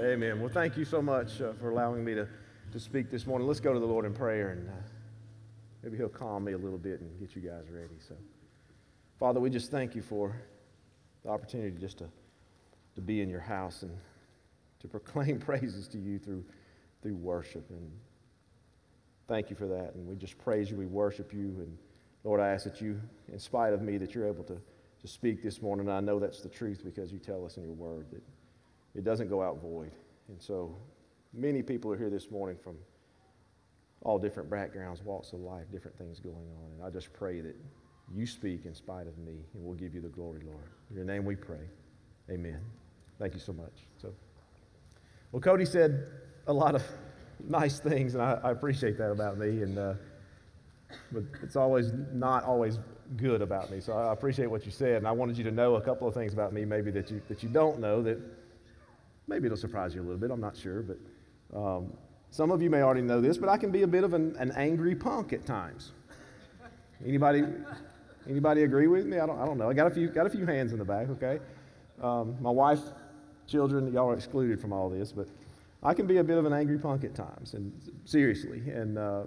Amen. Well, thank you so much uh, for allowing me to, to speak this morning. Let's go to the Lord in prayer, and uh, maybe He'll calm me a little bit and get you guys ready. So, Father, we just thank you for the opportunity just to, to be in your house and to proclaim praises to you through, through worship. And thank you for that. And we just praise you. We worship you. And Lord, I ask that you, in spite of me, that you're able to, to speak this morning. I know that's the truth because you tell us in your word that it doesn't go out void. And so many people are here this morning from all different backgrounds, walks of life, different things going on. And I just pray that you speak in spite of me, and we'll give you the glory, Lord. In your name we pray. Amen. Thank you so much. So, well, Cody said a lot of nice things, and I, I appreciate that about me. And uh, but it's always not always good about me. So I appreciate what you said, and I wanted you to know a couple of things about me, maybe that you that you don't know that maybe it'll surprise you a little bit. I'm not sure, but um, some of you may already know this, but I can be a bit of an, an angry punk at times. Anybody, anybody agree with me? I don't, I don't know. I got a few, got a few hands in the back. Okay, um, my wife, children, y'all are excluded from all this, but I can be a bit of an angry punk at times, and seriously. And uh,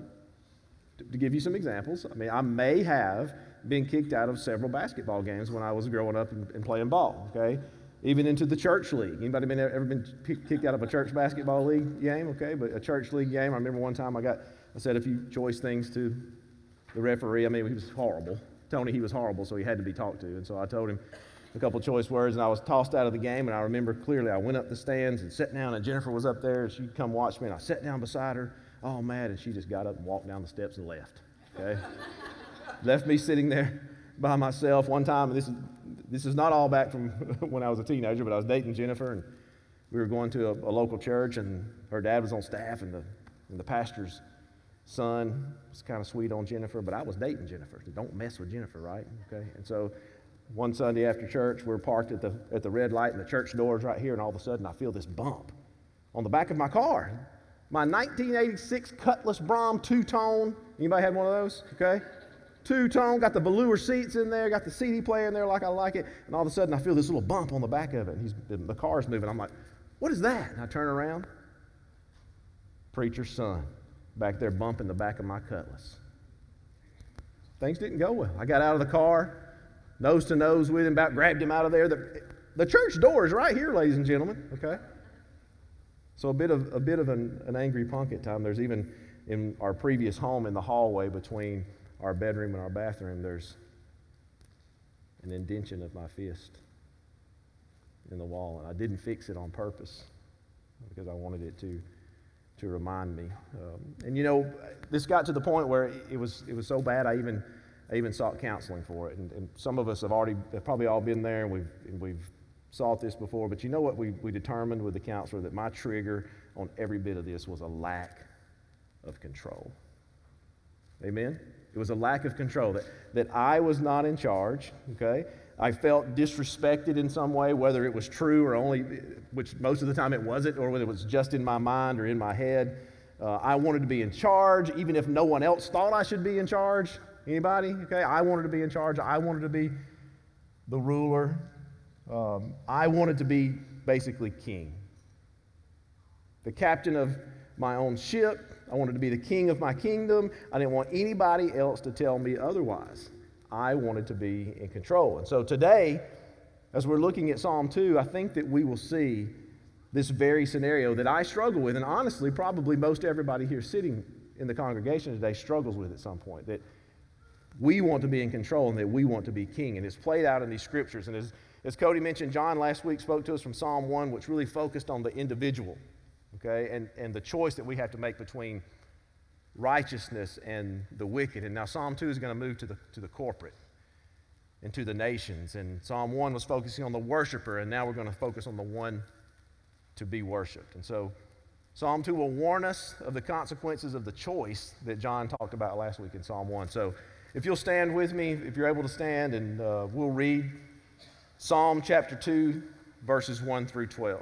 to, to give you some examples, I mean, I may have been kicked out of several basketball games when I was growing up and, and playing ball. Okay even into the church league. Anybody been ever been kicked out of a church basketball league game? Okay, but a church league game. I remember one time I got I said a few choice things to the referee. I mean, he was horrible. Tony, he was horrible, so he had to be talked to. And so I told him a couple choice words, and I was tossed out of the game. And I remember clearly, I went up the stands and sat down, and Jennifer was up there, and she'd come watch me. And I sat down beside her, all mad, and she just got up and walked down the steps and left. Okay, left me sitting there by myself one time. And this is this is not all back from when I was a teenager, but I was dating Jennifer, and we were going to a, a local church, and her dad was on staff, and the, and the pastor's son was kind of sweet on Jennifer, but I was dating Jennifer. So don't mess with Jennifer, right? Okay. And so one Sunday after church, we're parked at the, at the red light, and the church door is right here, and all of a sudden I feel this bump on the back of my car. My 1986 Cutlass Brougham two tone. Anybody had one of those? Okay two tone, got the velour seats in there, got the CD player in there like I like it, and all of a sudden I feel this little bump on the back of it. He's, the car's moving. I'm like, what is that? And I turn around. Preacher's son back there bumping the back of my cutlass. Things didn't go well. I got out of the car, nose to nose with him, about grabbed him out of there. The, the church door is right here, ladies and gentlemen, okay? So a bit of, a bit of an, an angry punk at time. There's even in our previous home in the hallway between our bedroom and our bathroom, there's an indention of my fist in the wall. And I didn't fix it on purpose because I wanted it to, to remind me. Um, and you know, this got to the point where it was, it was so bad, I even, I even sought counseling for it. And, and some of us have already, have probably all been there, and we've, and we've sought this before. But you know what? We, we determined with the counselor that my trigger on every bit of this was a lack of control. Amen? It was a lack of control, that, that I was not in charge, okay? I felt disrespected in some way, whether it was true or only, which most of the time it wasn't, or whether it was just in my mind or in my head. Uh, I wanted to be in charge, even if no one else thought I should be in charge. Anybody? Okay, I wanted to be in charge. I wanted to be the ruler. Um, I wanted to be basically king, the captain of my own ship, I wanted to be the king of my kingdom. I didn't want anybody else to tell me otherwise. I wanted to be in control. And so today, as we're looking at Psalm 2, I think that we will see this very scenario that I struggle with, and honestly, probably most everybody here sitting in the congregation today struggles with at some point. That we want to be in control and that we want to be king. And it's played out in these scriptures. And as, as Cody mentioned, John last week spoke to us from Psalm 1, which really focused on the individual okay, and, and the choice that we have to make between righteousness and the wicked. And now Psalm 2 is going to move to the, to the corporate and to the nations. And Psalm 1 was focusing on the worshiper, and now we're going to focus on the one to be worshiped. And so Psalm 2 will warn us of the consequences of the choice that John talked about last week in Psalm 1. So if you'll stand with me, if you're able to stand, and uh, we'll read Psalm chapter 2, verses 1 through 12.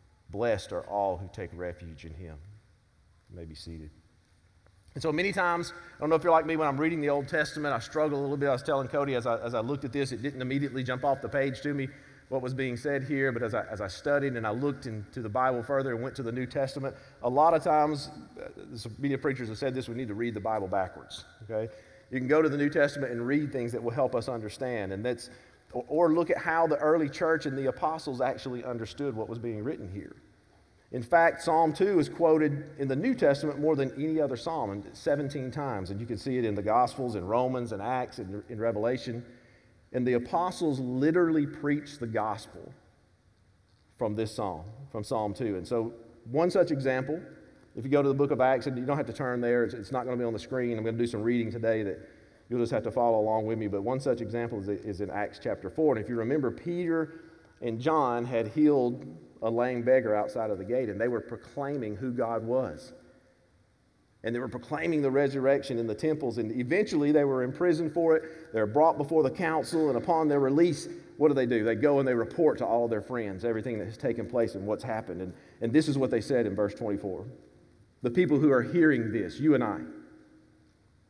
Blessed are all who take refuge in him. You may be seated. And so many times, I don't know if you're like me, when I'm reading the Old Testament, I struggle a little bit. I was telling Cody as I, as I looked at this, it didn't immediately jump off the page to me what was being said here, but as I, as I studied and I looked into the Bible further and went to the New Testament, a lot of times, uh, media preachers have said this, we need to read the Bible backwards, okay? You can go to the New Testament and read things that will help us understand, and that's, or, look at how the early church and the apostles actually understood what was being written here. In fact, Psalm 2 is quoted in the New Testament more than any other psalm, 17 times, and you can see it in the Gospels, in Romans, and Acts, and in Revelation. And the apostles literally preached the gospel from this psalm, from Psalm 2. And so, one such example, if you go to the book of Acts, and you don't have to turn there, it's not going to be on the screen. I'm going to do some reading today that you'll just have to follow along with me. But one such example is, in Acts chapter 4. And if you remember, Peter and John had healed a lame beggar outside of the gate, and they were proclaiming who God was and they were proclaiming the resurrection in the temples. And eventually they were imprisoned for it. They're brought before the council, and upon their release, what do they do? They go and they report to all their friends everything that has taken place and what's happened. And, and this is what they said in verse 24. The people who are hearing this, you and I,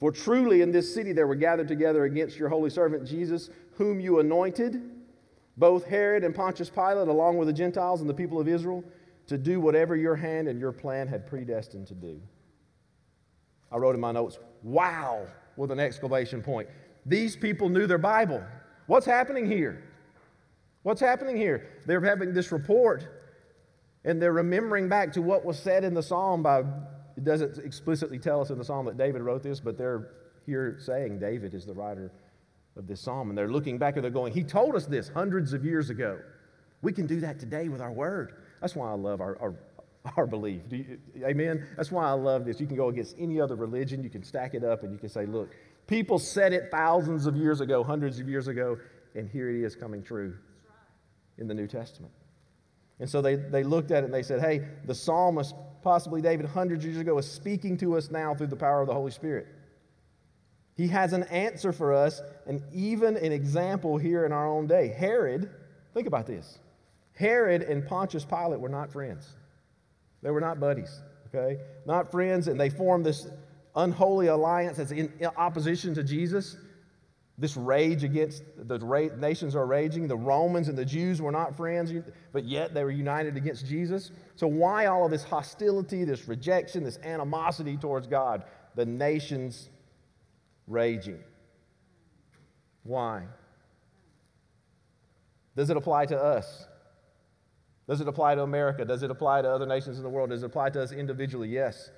For truly in this city there were gathered together against your holy servant Jesus, whom you anointed, both Herod and Pontius Pilate, along with the Gentiles and the people of Israel, to do whatever your hand and your plan had predestined to do. I wrote in my notes, wow, with an exclamation point. These people knew their Bible. What's happening here? What's happening here? They're having this report and they're remembering back to what was said in the psalm by, it doesn't explicitly tell us in the psalm that David wrote this, but they're here saying David is the writer of this psalm. And they're looking back and they're going, He told us this hundreds of years ago. We can do that today with our word. That's why I love our, our, our belief. You, amen? That's why I love this. You can go against any other religion, you can stack it up, and you can say, look, people said it thousands of years ago, hundreds of years ago, and here it is coming true in the New Testament. And so they, they looked at it and they said, hey, the psalmist, possibly David, hundreds of years ago, is speaking to us now through the power of the Holy Spirit. He has an answer for us and even an example here in our own day. Herod, think about this Herod and Pontius Pilate were not friends. They were not buddies, okay? Not friends, and they formed this unholy alliance that's in opposition to Jesus. This rage against the ra- nations are raging. The Romans and the Jews were not friends, but yet they were united against Jesus. So, why all of this hostility, this rejection, this animosity towards God? The nations raging. Why? Does it apply to us? Does it apply to America? Does it apply to other nations in the world? Does it apply to us individually? Yes.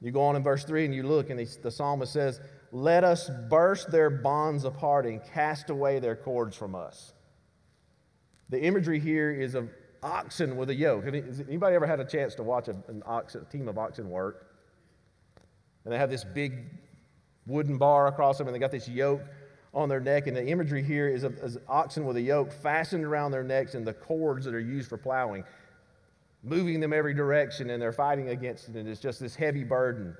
You go on in verse 3 and you look, and the psalmist says, Let us burst their bonds apart and cast away their cords from us. The imagery here is of oxen with a yoke. Has anybody ever had a chance to watch a, an oxen, a team of oxen work? And they have this big wooden bar across them, and they got this yoke on their neck. And the imagery here is of, is oxen with a yoke fastened around their necks and the cords that are used for plowing, moving them every direction, and they're fighting against it. And it's just this heavy burden.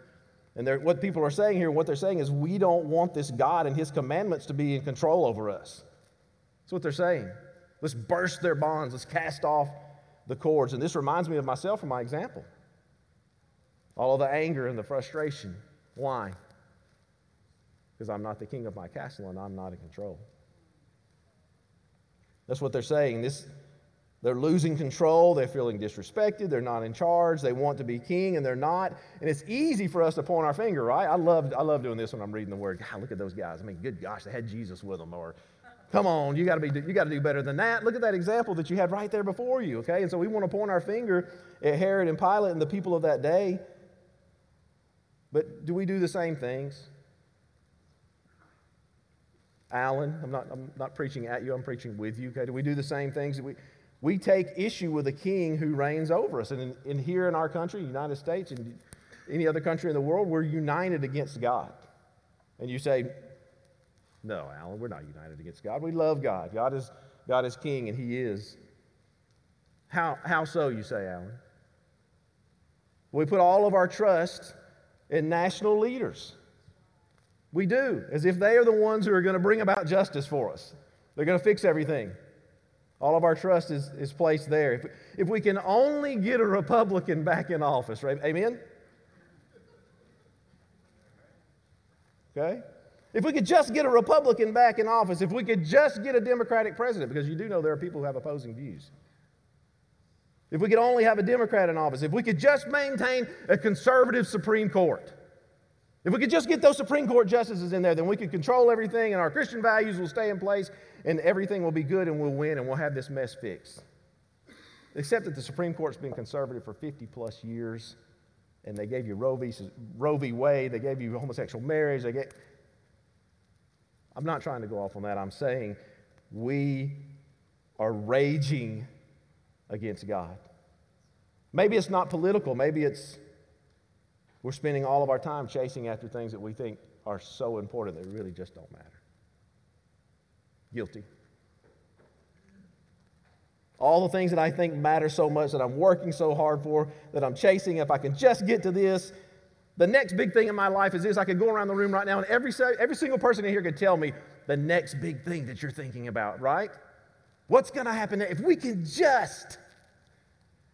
And what people are saying here, what they're saying is, we don't want this God and His commandments to be in control over us. That's what they're saying. Let's burst their bonds. Let's cast off the cords. And this reminds me of myself and my example. all of the anger and the frustration. Why? Because I'm not the king of my castle and I'm not in control. That's what they're saying. This, they're losing control. They're feeling disrespected. They're not in charge. They want to be king and they're not. And it's easy for us to point our finger, right? I love, I love doing this when I'm reading the word. God, look at those guys. I mean, good gosh, they had Jesus with them. Or, come on, you got to be, you got to do better than that. Look at that example that you had right there before you. Okay, and so we want to point our finger at Herod and Pilate and the people of that day. But do we do the same things? Alan, I'm not, I'm not preaching at you, I'm preaching with you. Okay, do we do the same things? That we, we take issue with a king who reigns over us. And in, in here in our country, United States, and any other country in the world, we're united against God. And you say, No, Alan, we're not united against God. We love God. God is, God is king, and He is. How, how so, you say, Alan? We put all of our trust in national leaders. We do, as if they are the ones who are going to bring about justice for us. They're going to fix everything. All of our trust is, is placed there. If, if we can only get a Republican back in office, right? Amen? Okay? If we could just get a Republican back in office, if we could just get a Democratic president, because you do know there are people who have opposing views. If we could only have a Democrat in office, if we could just maintain a conservative Supreme Court, if we could just get those Supreme Court justices in there, then we could control everything and our Christian values will stay in place and everything will be good and we'll win and we'll have this mess fixed. Except that the Supreme Court's been conservative for 50 plus years and they gave you Roe v. Roe v. Wade, they gave you homosexual marriage, they. I'm not trying to go off on that. I'm saying we are raging against God. Maybe it's not political, maybe it's we're spending all of our time chasing after things that we think are so important that really just don't matter. Guilty. All the things that I think matter so much that I'm working so hard for, that I'm chasing, if I can just get to this, the next big thing in my life is this. I could go around the room right now and every, every single person in here could tell me the next big thing that you're thinking about, right? What's going to happen if we can just,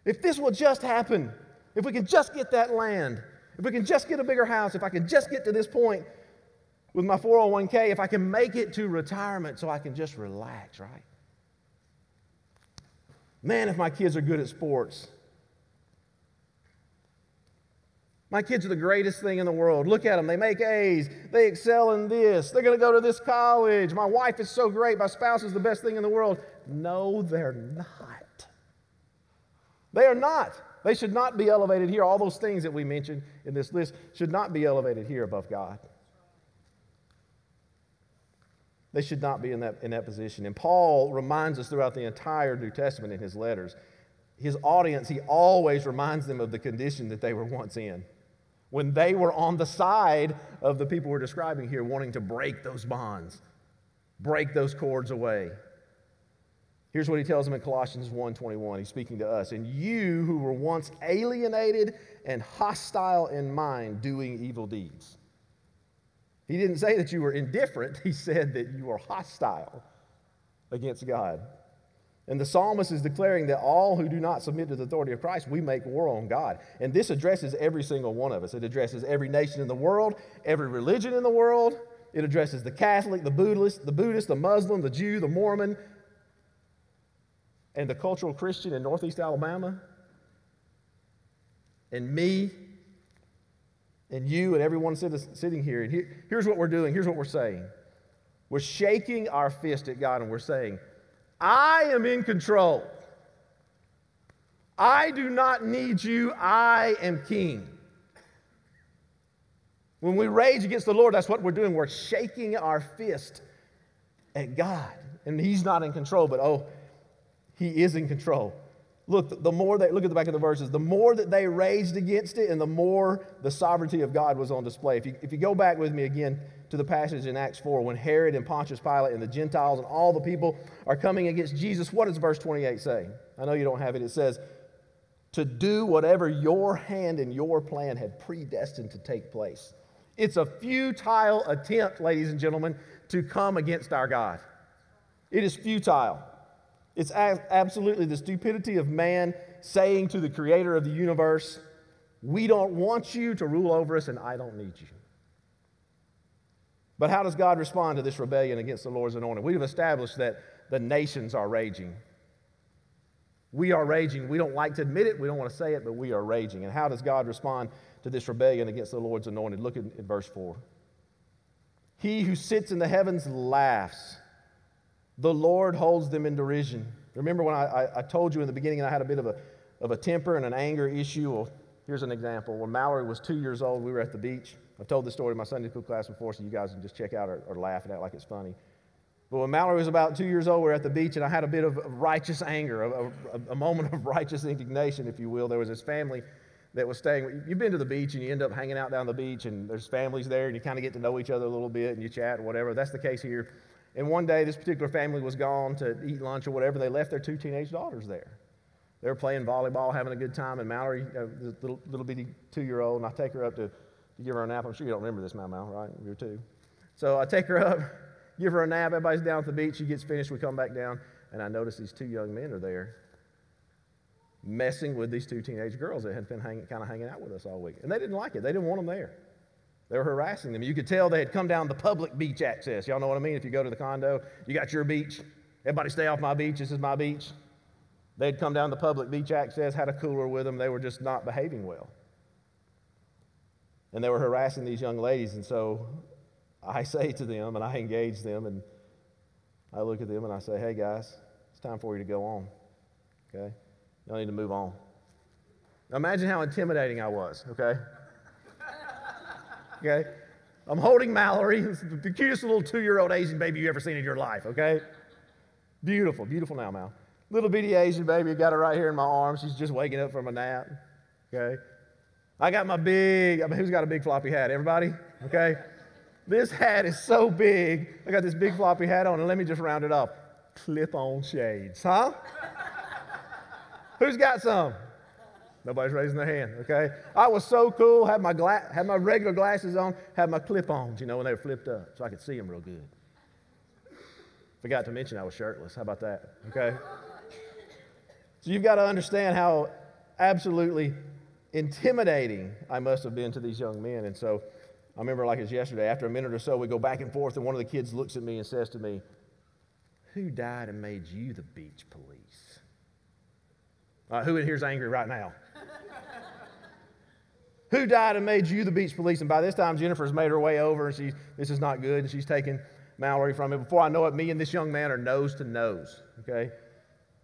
if this will just happen, if we can just get that land, if we can just get a bigger house, if I can just get to this point with my 401k, if I can make it to retirement so I can just relax, right? Man, if my kids are good at sports. My kids are the greatest thing in the world. Look at them. They make A's. They excel in this. They're going to go to this college. My wife is so great. My spouse is the best thing in the world. No, they're not. They are not. They should not be elevated here. All those things that we mentioned in this list should not be elevated here above God. They should not be in that, in that position. And Paul reminds us throughout the entire New Testament in his letters. His audience, he always reminds them of the condition that they were once in. When they were on the side of the people we're describing here, wanting to break those bonds, break those cords away. Here's what he tells them in Colossians 1:21. He's speaking to us. And you who were once alienated and hostile in mind, doing evil deeds. He didn't say that you were indifferent, he said that you were hostile against God. And the psalmist is declaring that all who do not submit to the authority of Christ, we make war on God. And this addresses every single one of us. It addresses every nation in the world, every religion in the world. It addresses the Catholic, the Buddhist, the Buddhist, the Muslim, the Jew, the Mormon, and the cultural Christian in Northeast Alabama, and me, and you, and everyone sitting here. And here, here's what we're doing. Here's what we're saying. We're shaking our fist at God and we're saying, I am in control. I do not need you. I am king. When we rage against the Lord, that's what we're doing. We're shaking our fist at God. And He's not in control, but oh, he is in control. Look, the more they look at the back of the verses, the more that they raged against it, and the more the sovereignty of God was on display. If you, if you go back with me again to the passage in Acts 4, when Herod and Pontius Pilate and the Gentiles and all the people are coming against Jesus, what does verse 28 say? I know you don't have it. It says, To do whatever your hand and your plan had predestined to take place. It's a futile attempt, ladies and gentlemen, to come against our God. It is futile. It's absolutely the stupidity of man saying to the creator of the universe, We don't want you to rule over us, and I don't need you. But how does God respond to this rebellion against the Lord's anointed? We've established that the nations are raging. We are raging. We don't like to admit it, we don't want to say it, but we are raging. And how does God respond to this rebellion against the Lord's anointed? Look at, at verse 4. He who sits in the heavens laughs, the Lord holds them in derision. Remember when I, I, I told you in the beginning I had a bit of a, of a temper and an anger issue? Well, here's an example. When Mallory was two years old, we were at the beach. I've told this story in my Sunday school class before, so you guys can just check out or, or laugh at it like it's funny. But when Mallory was about two years old, we were at the beach, and I had a bit of righteous anger, a, a, a, moment of righteous indignation, if you will. There was this family that was staying. You've been to the beach, and you end up hanging out down the beach, and there's families there, and you kind of get to know each other a little bit, and you chat whatever. That's the case here. And one day, this particular family was gone to eat lunch or whatever. They left their two teenage daughters there. They were playing volleyball, having a good time, and Mallory, the little, little bitty two year old, and I take her up to, to give her a nap. I'm sure you don't remember this, Mal Mal, right? You're two. So I take her up give her a nap. Everybody's down at the beach. She gets finished. We come back down, and I notice these two young men are there messing with these two teenage girls that had been kind of hanging out with us all week. And they didn't like it, they didn't want them there. They were harassing them. You could tell they had come down the public beach access. Y'all know what I mean? If you go to the condo, you got your beach. Everybody stay off my beach. This is my beach. They'd come down the public beach access, had a cooler with them. They were just not behaving well. And they were harassing these young ladies. And so I say to them and I engage them and I look at them and I say, hey guys, it's time for you to go on. Okay? Y'all need to move on. Imagine how intimidating I was, okay? Okay? I'm holding Mallory, the cutest little two year old Asian baby you ever seen in your life, okay? Beautiful, beautiful now, Mal. Little bitty Asian baby, I got her right here in my arms. She's just waking up from a nap, okay? I got my big, I mean, who's got a big floppy hat? Everybody? Okay? This hat is so big. I got this big floppy hat on, and let me just round it up. Clip on shades, huh? Who's got some? Nobody's raising their hand, okay? I was so cool, had my, gla- had my regular glasses on, had my clip ons, you know, when they were flipped up, so I could see them real good. Forgot to mention I was shirtless. How about that? Okay? So you've got to understand how absolutely intimidating I must have been to these young men. And so I remember like it was yesterday, after a minute or so, we go back and forth, and one of the kids looks at me and says to me, Who died and made you the beach police? Uh, who in here's angry right now? Who died and made you the beach police? And by this time, Jennifer's made her way over, and she, this is not good, and she's taking Mallory from me. Before I know it, me and this young man are nose to nose, okay?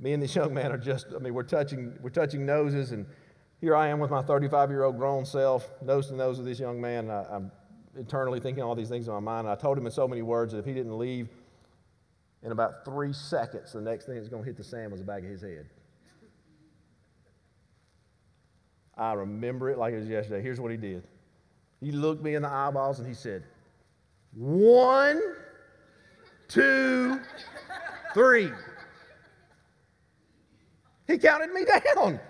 Me and this young man are just, I mean, we're touching, we're touching noses, and here I am with my 35 year old grown self, nose to nose with this young man. I, am internally thinking all these things in my mind. And I told him in so many words that if he didn't leave in about three seconds, the next thing that's going to hit the sand was the back of his head. I remember it like it was yesterday. Here's what he did he looked me in the eyeballs and he said, One, two, three. He counted me down.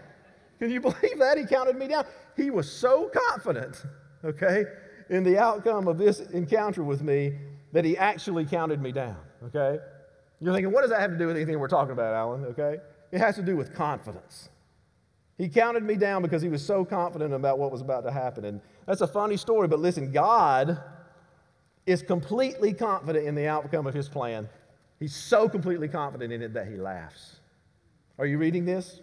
Can you believe that? He counted me down. He was so confident, okay, in the outcome of this encounter with me that he actually counted me down, okay? You're thinking, what does that have to do with anything we're talking about, Alan, okay? It has to do with confidence. He counted me down because he was so confident about what was about to happen. And that's a funny story, but listen, God is completely confident in the outcome of his plan. He's so completely confident in it that he laughs. Are you reading this?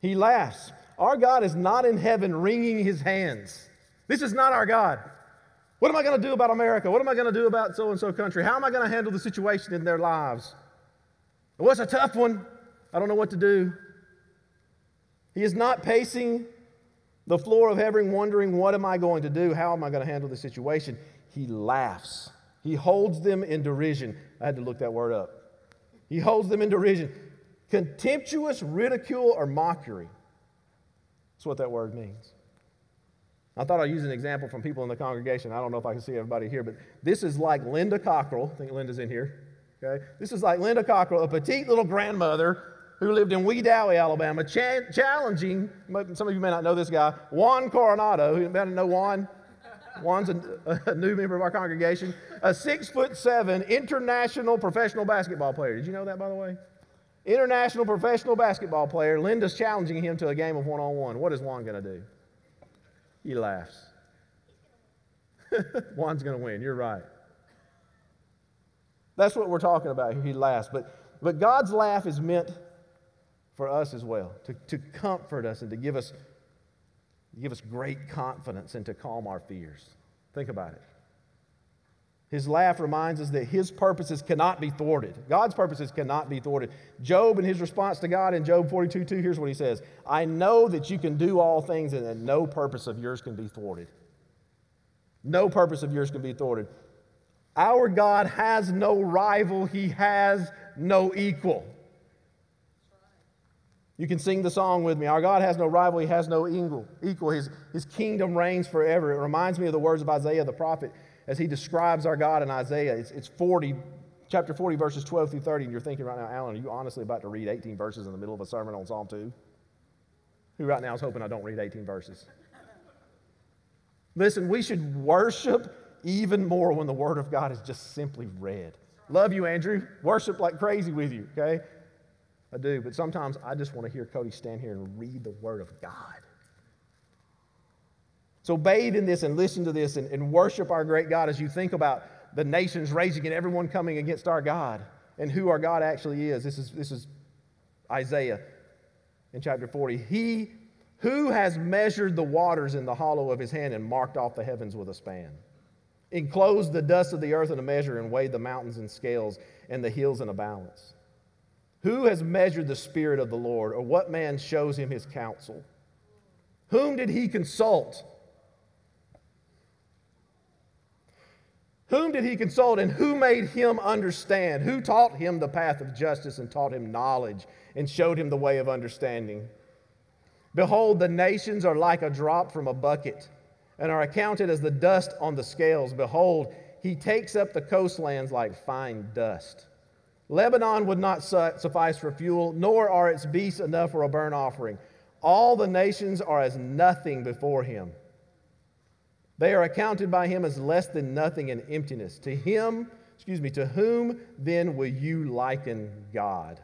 He laughs. Our God is not in heaven wringing his hands. This is not our God. What am I going to do about America? What am I going to do about so and so country? How am I going to handle the situation in their lives? Well, it's a tough one. I don't know what to do. He is not pacing the floor of heaven, wondering, What am I going to do? How am I going to handle the situation? He laughs. He holds them in derision. I had to look that word up. He holds them in derision contemptuous ridicule or mockery. That's what that word means. I thought I'd use an example from people in the congregation. I don't know if I can see everybody here, but this is like Linda Cockrell. I think Linda's in here. Okay? This is like Linda Cockrell, a petite little grandmother who lived in Wedowee, Alabama, cha- challenging, some of you may not know this guy, Juan Coronado. Who may know Juan? Juan's a, a, new member of our congregation, a six foot seven international professional basketball player. Did you know that, by the way? International professional basketball player. Linda's challenging him to a game of one on one. What is Juan going to do? He laughs. Juan's going to win. You're right. That's what we're talking about here. He laughs. But, but God's laugh is meant for us as well, to, to comfort us and to give us, give us great confidence and to calm our fears. Think about it. His laugh reminds us that his purposes cannot be thwarted. God's purposes cannot be thwarted. Job, in his response to God in Job 42 2, here's what he says I know that you can do all things and that no purpose of yours can be thwarted. No purpose of yours can be thwarted. Our God has no rival, he has no equal. You can sing the song with me. Our God has no rival, he has no equal. His, his kingdom reigns forever. It reminds me of the words of Isaiah the prophet as he describes our God in Isaiah. It's, it's 40, chapter 40, verses 12 through 30. And you're thinking right now, Alan, are you honestly about to read 18 verses in the middle of a sermon on Psalm 2? Who right now is hoping I don't read 18 verses? Listen, we should worship even more when the Word of God is just simply read. Love you, Andrew. Worship like crazy with you, okay? I do, but sometimes I just want to hear Cody stand here and read the Word of God. So bathe in this and listen to this and, and worship our great God as you think about the nations raging and everyone coming against our God and who our God actually is. This is, this is Isaiah in chapter 40. He who has measured the waters in the hollow of his hand and marked off the heavens with a span, enclosed the dust of the earth in a measure and weighed the mountains in scales and the hills in a balance. Who has measured the Spirit of the Lord, or what man shows him his counsel? Whom did he consult? Whom did he consult and who made him understand? Who taught him the path of justice and taught him knowledge and showed him the way of understanding? Behold, the nations are like a drop from a bucket and are accounted as the dust on the scales. Behold, he takes up the coastlands like fine dust. Lebanon would not suffice for fuel, nor are its beasts enough for a burnt offering. All the nations are as nothing before him. They are accounted by him as less than nothing and emptiness. To him, excuse me, to whom then will you liken God?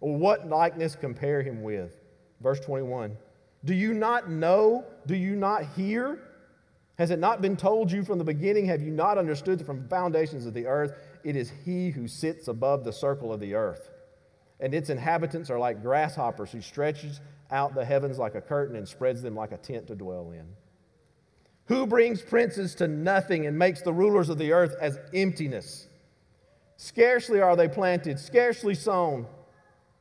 Or what likeness compare him with? Verse 21. Do you not know? Do you not hear? Has it not been told you from the beginning? Have you not understood from the foundations of the earth it is he who sits above the circle of the earth? And its inhabitants are like grasshoppers, who stretches out the heavens like a curtain and spreads them like a tent to dwell in. Who brings princes to nothing and makes the rulers of the earth as emptiness? Scarcely are they planted, scarcely sown.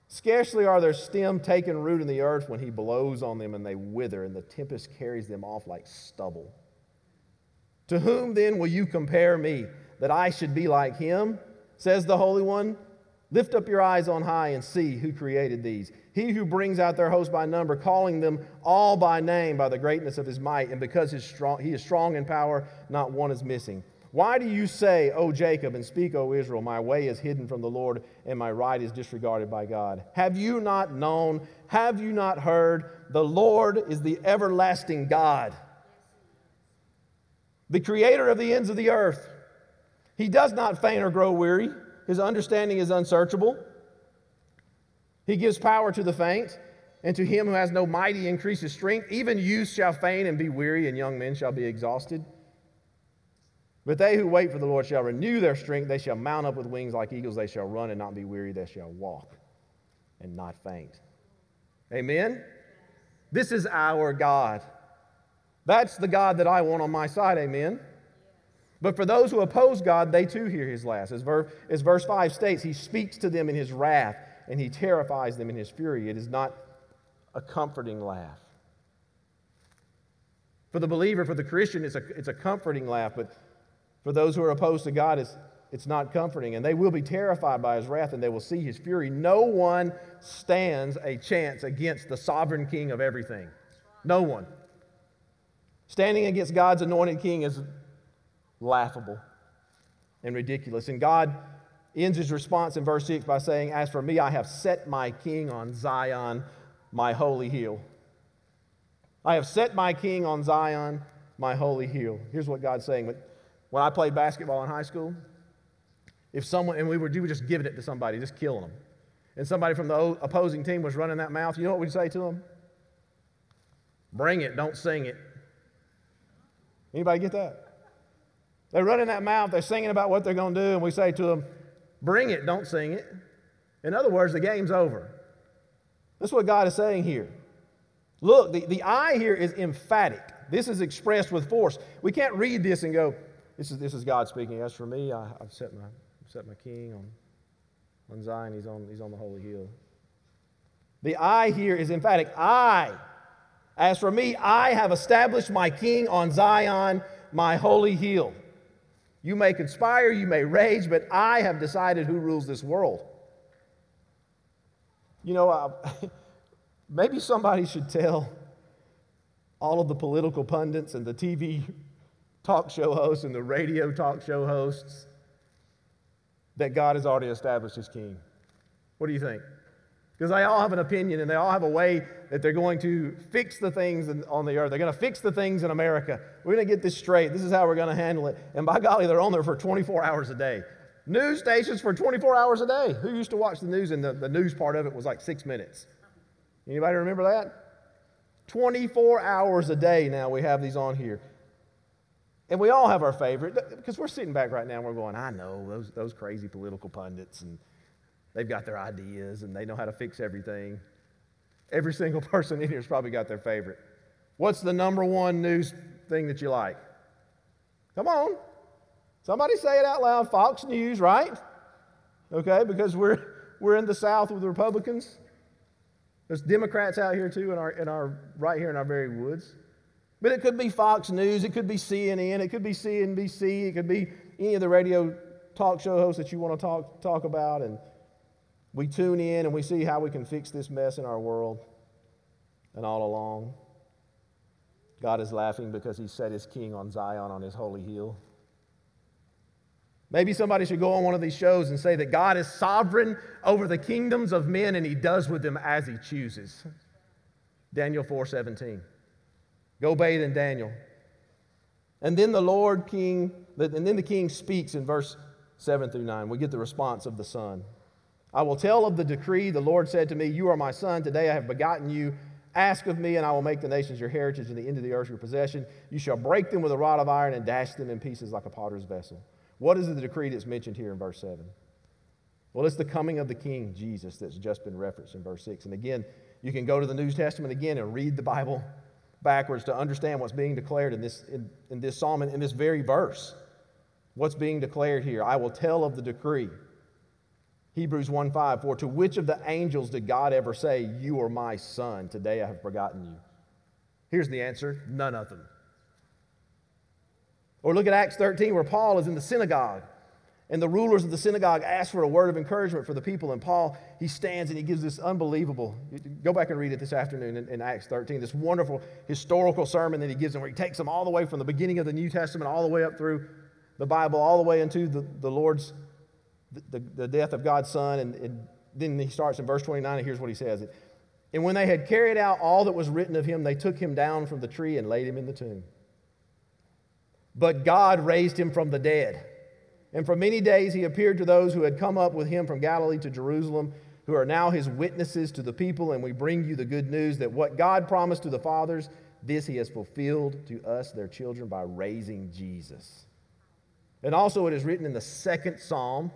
Scarcely are their stem taken root in the earth when he blows on them and they wither, and the tempest carries them off like stubble. To whom then will you compare me, that I should be like him? Says the Holy One. Lift up your eyes on high and see who created these. He who brings out their host by number, calling them all by name by the greatness of his might, and because his strong, he is strong in power, not one is missing. Why do you say, O Jacob, and speak, O Israel, my way is hidden from the Lord, and my right is disregarded by God? Have you not known? Have you not heard? The Lord is the everlasting God, the creator of the ends of the earth. He does not faint or grow weary, his understanding is unsearchable. He gives power to the faint, and to him who has no might, he increases strength. Even youth shall faint and be weary, and young men shall be exhausted. But they who wait for the Lord shall renew their strength. They shall mount up with wings like eagles. They shall run and not be weary. They shall walk and not faint. Amen? This is our God. That's the God that I want on my side. Amen? But for those who oppose God, they too hear his laugh. As, as verse 5 states, he speaks to them in his wrath and he terrifies them in his fury. It is not a comforting laugh. For the believer, for the Christian, it's a, it's a comforting laugh, but for those who are opposed to God, it's, it's not comforting. And they will be terrified by his wrath and they will see his fury. No one stands a chance against the sovereign king of everything. No one. Standing against God's anointed king is laughable and ridiculous. And God ends his response in verse 6 by saying, As for me, I have set my king on Zion, my holy hill. I have set my king on Zion, my holy hill. Here's what God's saying. When I played basketball in high school, if someone, and we were, we were just giving it to somebody, just killing them, and somebody from the opposing team was running that mouth, you know what we'd say to them? Bring it, don't sing it. Anybody get that? They're running that mouth, they're singing about what they're going to do, and we say to them, Bring it, don't sing it. In other words, the game's over. That's what God is saying here. Look, the, the I here is emphatic. This is expressed with force. We can't read this and go, This is, this is God speaking. As for me, I, have set my, set my king on, on Zion, he's on, he's on the holy hill. The I here is emphatic. I, as for me, I have established my king on Zion, my holy hill. You may conspire, you may rage, but I have decided who rules this world. You know, uh, maybe somebody should tell all of the political pundits and the TV talk show hosts and the radio talk show hosts that God has already established his king. What do you think? Because they all have an opinion and they all have a way that they're going to fix the things on the earth. They're going to fix the things in America. We're going to get this straight. This is how we're going to handle it. And by golly, they're on there for 24 hours a day. News stations for 24 hours a day. Who used to watch the news? And the, the news part of it was like six minutes. Anybody remember that? 24 hours a day now we have these on here. And we all have our favorite because we're sitting back right now and we're going, I know those, those crazy political pundits and They've got their ideas and they know how to fix everything. Every single person in here has probably got their favorite. What's the number one news thing that you like? Come on. Somebody say it out loud. Fox News, right? Okay, because we're, we're in the South with the Republicans. There's Democrats out here too in our, in our, right here in our very woods. But it could be Fox News, it could be CNN, it could be CNBC, it could be any of the radio talk show hosts that you want to talk, talk about. And we tune in and we see how we can fix this mess in our world. And all along, God is laughing because He set His king on Zion on His holy hill. Maybe somebody should go on one of these shows and say that God is sovereign over the kingdoms of men and He does with them as He chooses. Daniel 4:17. Go bathe in Daniel. And then the Lord King, and then the king speaks in verse 7 through 9. We get the response of the Son. I will tell of the decree. The Lord said to me, You are my son. Today I have begotten you. Ask of me, and I will make the nations your heritage and the end of the earth your possession. You shall break them with a rod of iron and dash them in pieces like a potter's vessel. What is the decree that's mentioned here in verse 7? Well, it's the coming of the King, Jesus, that's just been referenced in verse 6. And again, you can go to the New Testament again and read the Bible backwards to understand what's being declared in this, in, in this psalm and in this very verse. What's being declared here? I will tell of the decree. Hebrews 1 5, for to which of the angels did God ever say, You are my son, today I have forgotten you? Here's the answer none of them. Or look at Acts 13, where Paul is in the synagogue, and the rulers of the synagogue ask for a word of encouragement for the people. And Paul, he stands and he gives this unbelievable, go back and read it this afternoon in, in Acts 13, this wonderful historical sermon that he gives them, where he takes them all the way from the beginning of the New Testament, all the way up through the Bible, all the way into the, the Lord's the, the death of God's Son. And, and then he starts in verse 29, and here's what he says. And when they had carried out all that was written of him, they took him down from the tree and laid him in the tomb. But God raised him from the dead. And for many days he appeared to those who had come up with him from Galilee to Jerusalem, who are now his witnesses to the people. And we bring you the good news that what God promised to the fathers, this he has fulfilled to us, their children, by raising Jesus. And also it is written in the second psalm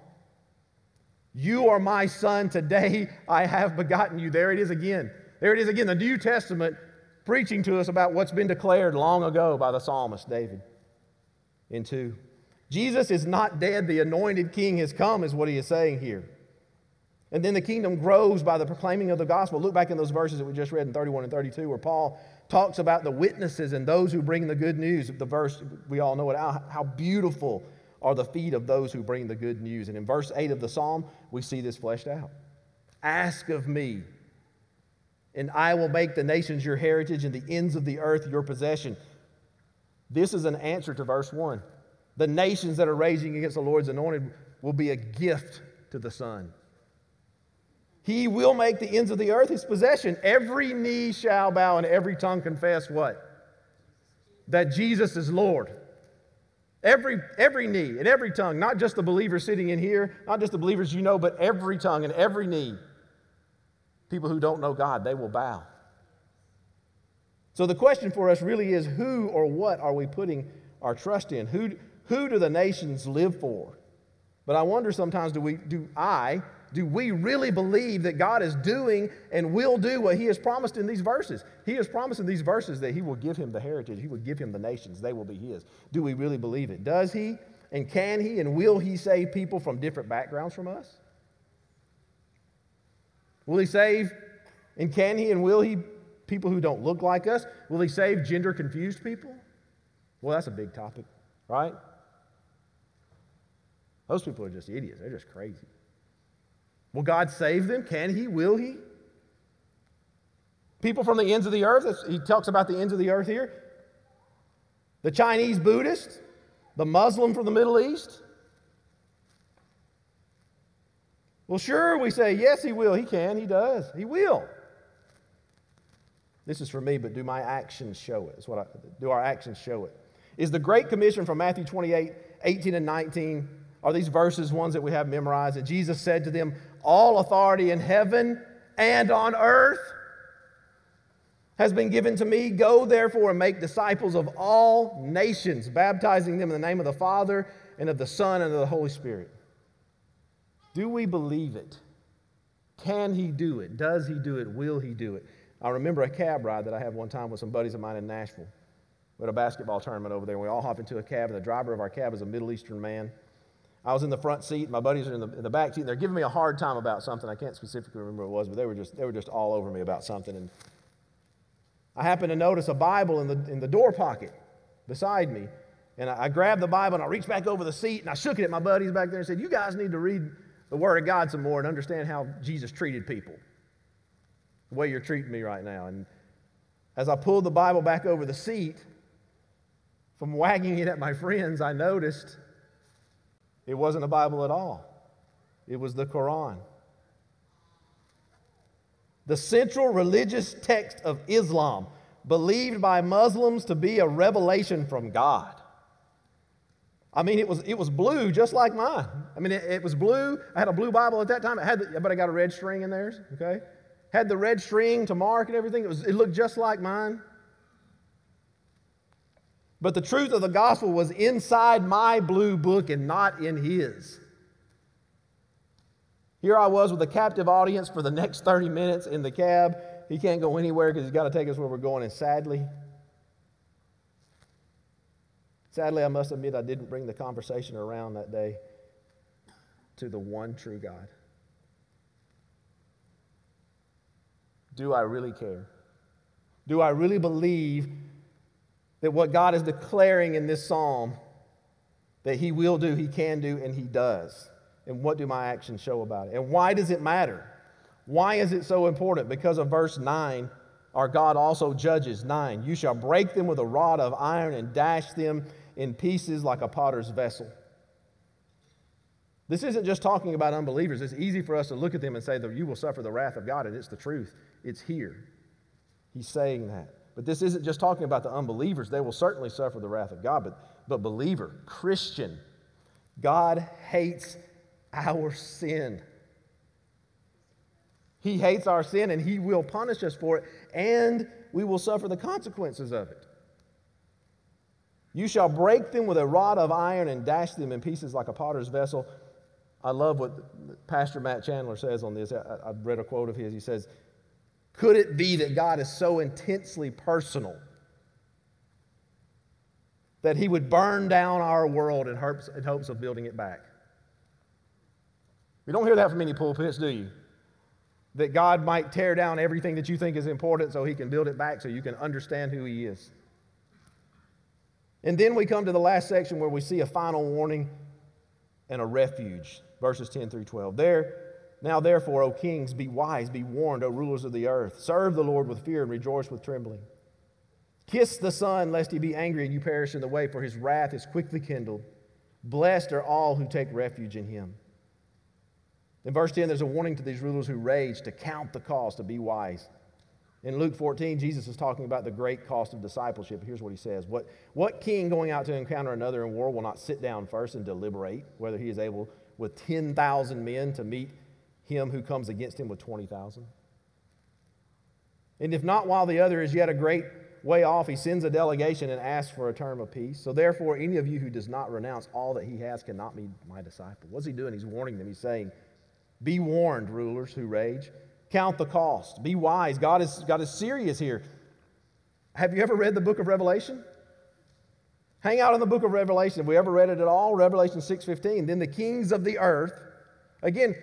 you are my son. Today I have begotten you. There it is again. There it is again. The New Testament preaching to us about what's been declared long ago by the psalmist David in 2. Jesus is not dead. The anointed king has come, is what he is saying here. And then the kingdom grows by the proclaiming of the gospel. Look back in those verses that we just read in 31 and 32, where Paul talks about the witnesses and those who bring the good news. The verse, we all know it, how, how beautiful are the feet of those who bring the good news. And in verse 8 of the psalm, we see this fleshed out. Ask of me, and I will make the nations your heritage and the ends of the earth your possession. This is an answer to verse 1. The nations that are raging against the Lord's anointed will be a gift to the Son. He will make the ends of the earth his possession. Every knee shall bow and every tongue confess what? That Jesus is Lord. Every, every knee and every tongue, not just the believers sitting in here, not just the believers you know, but every tongue and every knee. People who don't know God, they will bow. So the question for us really is who or what are we putting our trust in. Who, who do the nations live for? But I wonder sometimes do we do I do we really believe that God is doing and will do what He has promised in these verses? He has promised in these verses that He will give him the heritage, He will give him the nations, they will be His. Do we really believe it? Does He and can He and will He save people from different backgrounds from us? Will He save and can He and will He people who don't look like us? Will He save gender confused people? Well, that's a big topic, right? Those people are just idiots. They're just crazy. Will God save them? Can He? Will He? People from the ends of the earth, he talks about the ends of the earth here. The Chinese Buddhist, the Muslim from the Middle East. Well, sure, we say, yes, He will. He can. He does. He will. This is for me, but do my actions show it? What I, do our actions show it? Is the Great Commission from Matthew 28, 18 and 19 are these verses ones that we have memorized? And Jesus said to them, All authority in heaven and on earth has been given to me. Go therefore and make disciples of all nations, baptizing them in the name of the Father and of the Son and of the Holy Spirit. Do we believe it? Can he do it? Does he do it? Will he do it? I remember a cab ride that I had one time with some buddies of mine in Nashville. We had a basketball tournament over there, and we all hop into a cab, and the driver of our cab is a Middle Eastern man. I was in the front seat, my buddies are in the, in the back seat, and they're giving me a hard time about something. I can't specifically remember what it was, but they were just, they were just all over me about something. And I happened to notice a Bible in the, in the door pocket beside me. And I, I grabbed the Bible and I reached back over the seat and I shook it at my buddies back there and said, You guys need to read the Word of God some more and understand how Jesus treated people, the way you're treating me right now. And as I pulled the Bible back over the seat, from wagging it at my friends, I noticed it wasn't a Bible at all, it was the Quran. The central religious text of Islam, believed by Muslims to be a revelation from God. I mean, it was, it was blue just like mine. I mean, it, it was blue. I had a blue Bible at that time. It had the, but I got a red string in theirs, okay? Had the red string to mark and everything. It, was, it looked just like mine. But the truth of the gospel was inside my blue book and not in his. Here I was with a captive audience for the next 30 minutes in the cab. He can't go anywhere because he's got to take us where we're going. And sadly, sadly, I must admit I didn't bring the conversation around that day to the one true God. Do I really care? Do I really believe that what God is declaring in this psalm that He will do, He can do, and He does. And what do my actions show about it? And why does it matter? Why is it so important? Because of verse 9, our God also judges. 9, you shall break them with a rod of iron and dash them in pieces like a potter's vessel. This isn't just talking about unbelievers. It's easy for us to look at them and say that you will suffer the wrath of God, and it's the truth. It's here. He's saying that. But this isn't just talking about the unbelievers. They will certainly suffer the wrath of God, but, but believer, Christian, God hates our sin. He hates our sin and He will punish us for it, and we will suffer the consequences of it. You shall break them with a rod of iron and dash them in pieces like a potter's vessel. I love what Pastor Matt Chandler says on this. I, have read a quote of his. He says, could it be that God is so intensely personal that He would burn down our world in hopes, in hopes of building it back? You don't hear that from many pulpits, do you? That God might tear down everything that you think is important so He can build it back so you can understand who He is. And then we come to the last section where we see a final warning and a refuge, verses 10 through 12. There, now, therefore, O kings, be wise, be warned, O rulers of the earth. Serve the Lord with fear and rejoice with trembling. Kiss the Son, lest he be angry and you perish in the way, for his wrath is quickly kindled. Blessed are all who take refuge in him. In verse 10, there's a warning to these rulers who rage to count the cost, to be wise. In Luke 14, Jesus is talking about the great cost of discipleship. Here's what he says What, what king going out to encounter another in war will not sit down first and deliberate whether he is able with 10,000 men to meet him who comes against him with 20,000? And if not while the other is yet a great way off, he sends a delegation and asks for a term of peace. So, therefore, any of you who does not renounce all that he has cannot be my disciple. What's he doing? He's warning them. He's saying, Be warned, rulers who rage. Count the cost. Be wise. God is, God is serious here. Have you ever read the book of Revelation? Hang out in the book of Revelation. Have we ever read it at all? Revelation 6.15. Then the kings of the earth, again,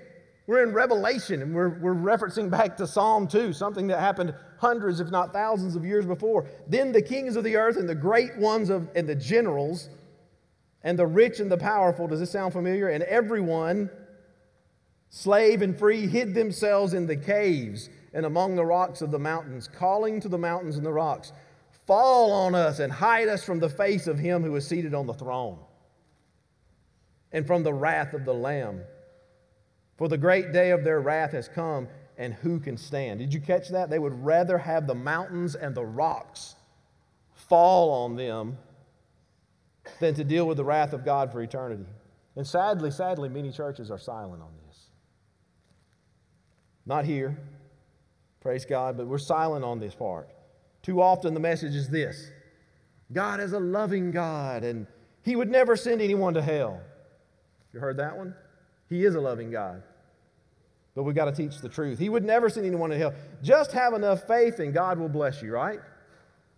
we're in Revelation and we're, we're referencing back to Psalm 2, something that happened hundreds, if not thousands of years before. Then the kings of the earth and the great ones of, and the generals and the rich and the powerful, does this sound familiar? And everyone, slave and free, hid themselves in the caves and among the rocks of the mountains, calling to the mountains and the rocks, Fall on us and hide us from the face of him who is seated on the throne and from the wrath of the Lamb. For the great day of their wrath has come, and who can stand? Did you catch that? They would rather have the mountains and the rocks fall on them than to deal with the wrath of God for eternity. And sadly, sadly, many churches are silent on this. Not here, praise God, but we're silent on this part. Too often the message is this God is a loving God, and He would never send anyone to hell. You heard that one? He is a loving God. But we've got to teach the truth. He would never send anyone to hell. Just have enough faith and God will bless you, right?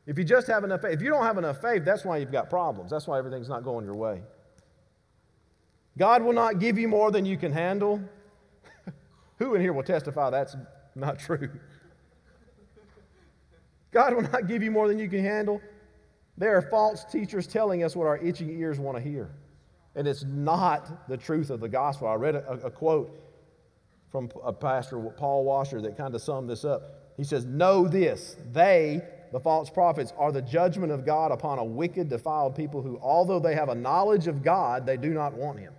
If you just have enough faith, if you don't have enough faith, that's why you've got problems. That's why everything's not going your way. God will not give you more than you can handle. Who in here will testify that's not true? God will not give you more than you can handle. There are false teachers telling us what our itching ears want to hear. And it's not the truth of the gospel. I read a, a quote from a pastor, Paul Washer, that kind of summed this up. He says, Know this, they, the false prophets, are the judgment of God upon a wicked, defiled people who, although they have a knowledge of God, they do not want Him.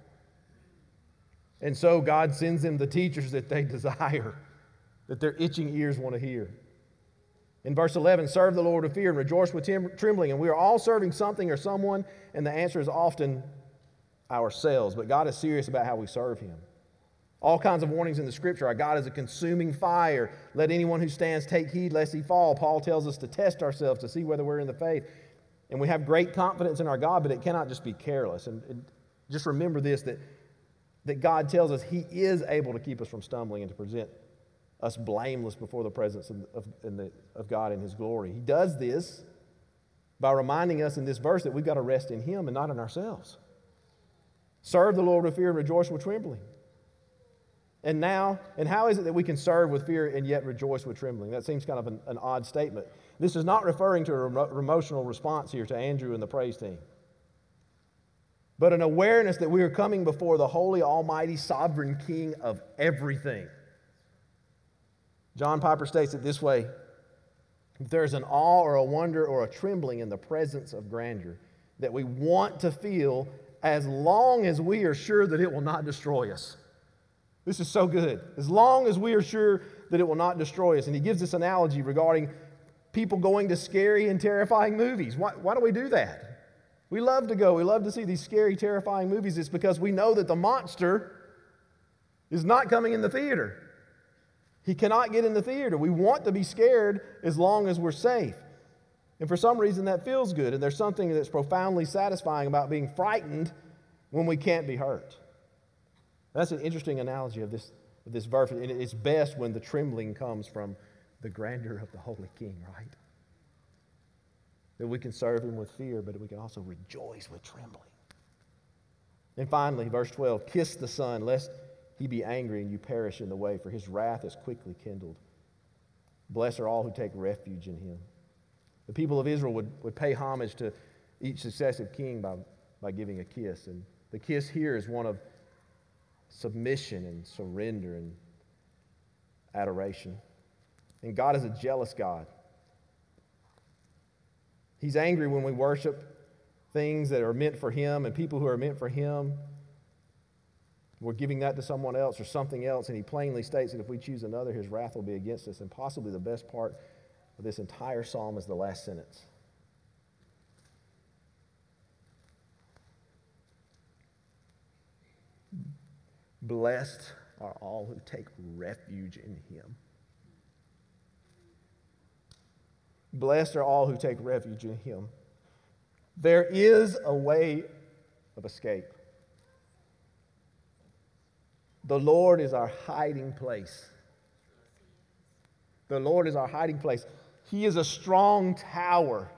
And so God sends them the teachers that they desire, that their itching ears want to hear. In verse 11, serve the Lord with fear and rejoice with trembling. And we are all serving something or someone, and the answer is often ourselves, but God is serious about how we serve Him. All kinds of warnings in the scripture. Our God is a consuming fire. Let anyone who stands take heed lest he fall. Paul tells us to test ourselves to see whether we're in the faith. And we have great confidence in our God, but it cannot just be careless. And, and just remember this that, that God tells us He is able to keep us from stumbling and to present us blameless before the presence of, of, the, of God in His glory. He does this by reminding us in this verse that we've got to rest in Him and not in ourselves. Serve the Lord with fear and rejoice with trembling. And now, and how is it that we can serve with fear and yet rejoice with trembling? That seems kind of an, an odd statement. This is not referring to a emotional response here to Andrew and the praise team, but an awareness that we are coming before the holy, almighty, sovereign King of everything. John Piper states it this way if there's an awe or a wonder or a trembling in the presence of grandeur that we want to feel as long as we are sure that it will not destroy us. This is so good. As long as we are sure that it will not destroy us. And he gives this analogy regarding people going to scary and terrifying movies. Why, why do we do that? We love to go. We love to see these scary, terrifying movies. It's because we know that the monster is not coming in the theater. He cannot get in the theater. We want to be scared as long as we're safe. And for some reason, that feels good. And there's something that's profoundly satisfying about being frightened when we can't be hurt. That's an interesting analogy of this, of this verse. And it's best when the trembling comes from the grandeur of the Holy King, right? That we can serve him with fear, but we can also rejoice with trembling. And finally, verse 12 Kiss the Son, lest he be angry and you perish in the way, for his wrath is quickly kindled. Blessed are all who take refuge in him. The people of Israel would, would pay homage to each successive king by, by giving a kiss. And the kiss here is one of submission and surrender and adoration. And God is a jealous God. He's angry when we worship things that are meant for Him and people who are meant for Him. We're giving that to someone else or something else, and He plainly states that if we choose another, His wrath will be against us. And possibly the best part of this entire psalm is the last sentence. Blessed are all who take refuge in him. Blessed are all who take refuge in him. There is a way of escape. The Lord is our hiding place. The Lord is our hiding place. He is a strong tower.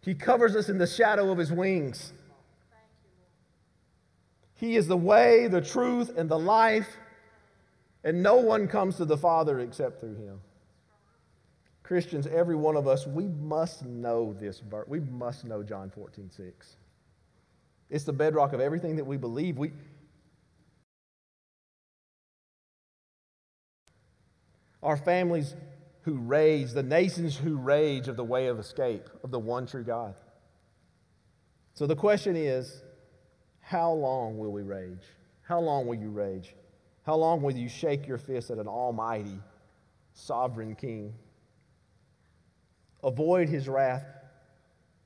He covers us in the shadow of his wings. He is the way, the truth, and the life, and no one comes to the Father except through him. Christians, every one of us, we must know this verse. We must know John 14, 6. It's the bedrock of everything that we believe. We, our families who rage, the nations who rage of the way of escape of the one true God. So the question is how long will we rage? How long will you rage? How long will you shake your fist at an almighty, sovereign king? Avoid his wrath.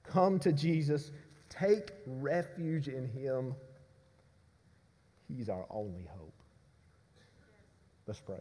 Come to Jesus. Take refuge in him. He's our only hope. Let's pray.